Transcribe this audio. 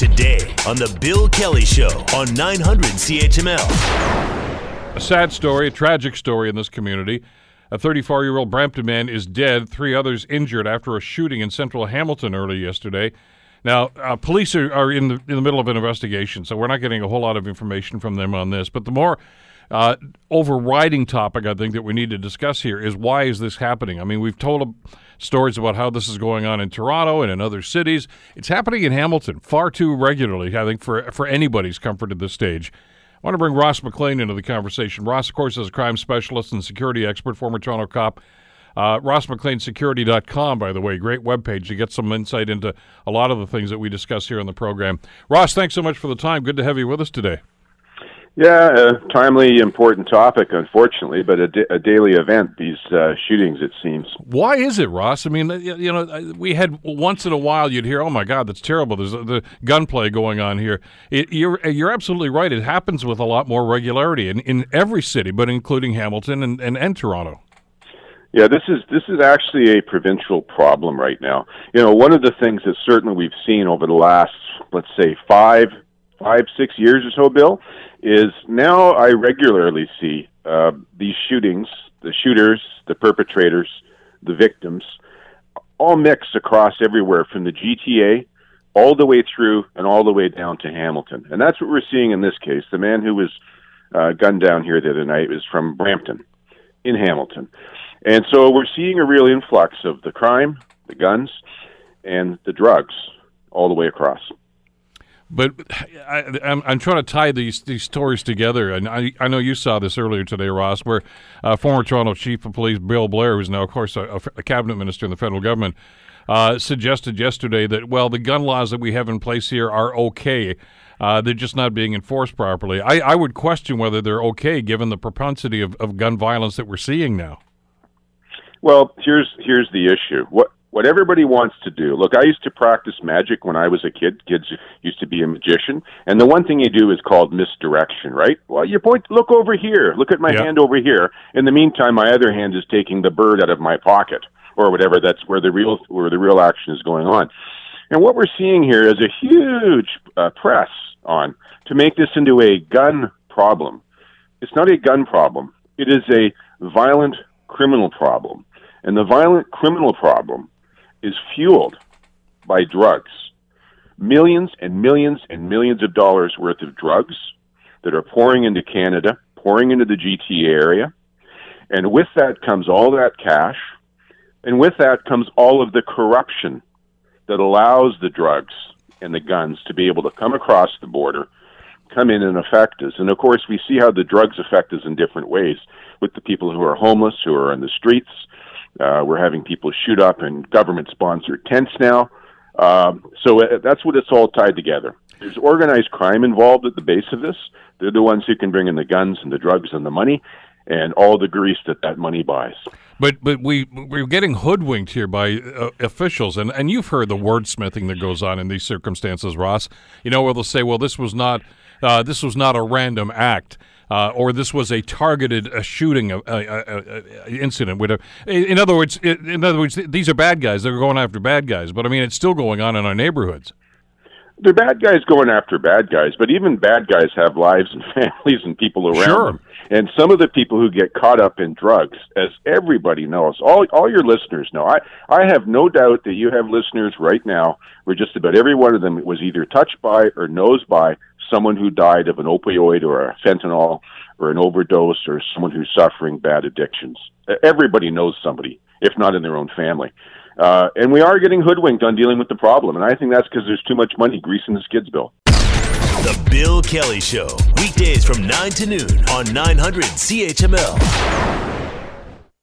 today on The Bill Kelly Show on 900 CHML. A sad story, a tragic story in this community. A 34 year old Brampton man is dead, three others injured after a shooting in central Hamilton early yesterday. Now, uh, police are, are in, the, in the middle of an investigation, so we're not getting a whole lot of information from them on this. But the more uh, overriding topic I think that we need to discuss here is why is this happening? I mean, we've told stories about how this is going on in Toronto and in other cities. It's happening in Hamilton far too regularly, I think, for, for anybody's comfort at this stage. I want to bring Ross McLean into the conversation. Ross, of course, is a crime specialist and security expert, former Toronto cop. Uh, RossMcLeanSecurity.com, by the way, great webpage to get some insight into a lot of the things that we discuss here on the program. Ross, thanks so much for the time. Good to have you with us today. Yeah, a timely, important topic, unfortunately, but a, da- a daily event. These uh, shootings, it seems. Why is it, Ross? I mean, uh, you know, uh, we had once in a while you'd hear, "Oh my God, that's terrible." There's uh, the gunplay going on here. It, you're you're absolutely right. It happens with a lot more regularity in, in every city, but including Hamilton and, and, and Toronto. Yeah, this is this is actually a provincial problem right now. You know, one of the things that certainly we've seen over the last, let's say, five five six years or so, Bill, is now I regularly see uh, these shootings, the shooters, the perpetrators, the victims, all mixed across everywhere from the GTA all the way through and all the way down to Hamilton. And that's what we're seeing in this case. The man who was uh, gunned down here the other night was from Brampton in Hamilton. And so we're seeing a real influx of the crime, the guns, and the drugs all the way across. But I, am I'm trying to tie these these stories together, and I I know you saw this earlier today, Ross, where uh, former Toronto Chief of Police Bill Blair, who's now, of course, a, a cabinet minister in the federal government, uh, suggested yesterday that well, the gun laws that we have in place here are okay. Uh, they're just not being enforced properly. I, I would question whether they're okay given the propensity of, of gun violence that we're seeing now. Well, here's here's the issue. What what everybody wants to do. Look, I used to practice magic when I was a kid. Kids used to be a magician, and the one thing you do is called misdirection, right? Well, you point, look over here, look at my yep. hand over here. In the meantime, my other hand is taking the bird out of my pocket, or whatever. That's where the real where the real action is going on. And what we're seeing here is a huge uh, press on to make this into a gun problem. It's not a gun problem. It is a violent criminal problem. And the violent criminal problem is fueled by drugs. Millions and millions and millions of dollars worth of drugs that are pouring into Canada, pouring into the GTA area. And with that comes all that cash. And with that comes all of the corruption that allows the drugs and the guns to be able to come across the border, come in and affect us. And of course, we see how the drugs affect us in different ways with the people who are homeless, who are in the streets, uh, we're having people shoot up in government sponsored tents now. Um, so uh, that's what it's all tied together. There's organized crime involved at the base of this. They're the ones who can bring in the guns and the drugs and the money and all the grease that that money buys. But but we we're getting hoodwinked here by uh, officials, and, and you've heard the wordsmithing that goes on in these circumstances, Ross. You know where they'll say, "Well, this was not uh, this was not a random act." uh, or this was a targeted a shooting incident. In other words, in other words, these are bad guys. They're going after bad guys. But I mean, it's still going on in our neighborhoods. They're bad guys going after bad guys, but even bad guys have lives and families and people around sure. them. And some of the people who get caught up in drugs, as everybody knows, all all your listeners know. I I have no doubt that you have listeners right now where just about every one of them was either touched by or knows by someone who died of an opioid or a fentanyl or an overdose or someone who's suffering bad addictions. Everybody knows somebody, if not in their own family. Uh, and we are getting hoodwinked on dealing with the problem. And I think that's because there's too much money greasing the skids bill. The Bill Kelly Show, weekdays from 9 to noon on 900 CHML.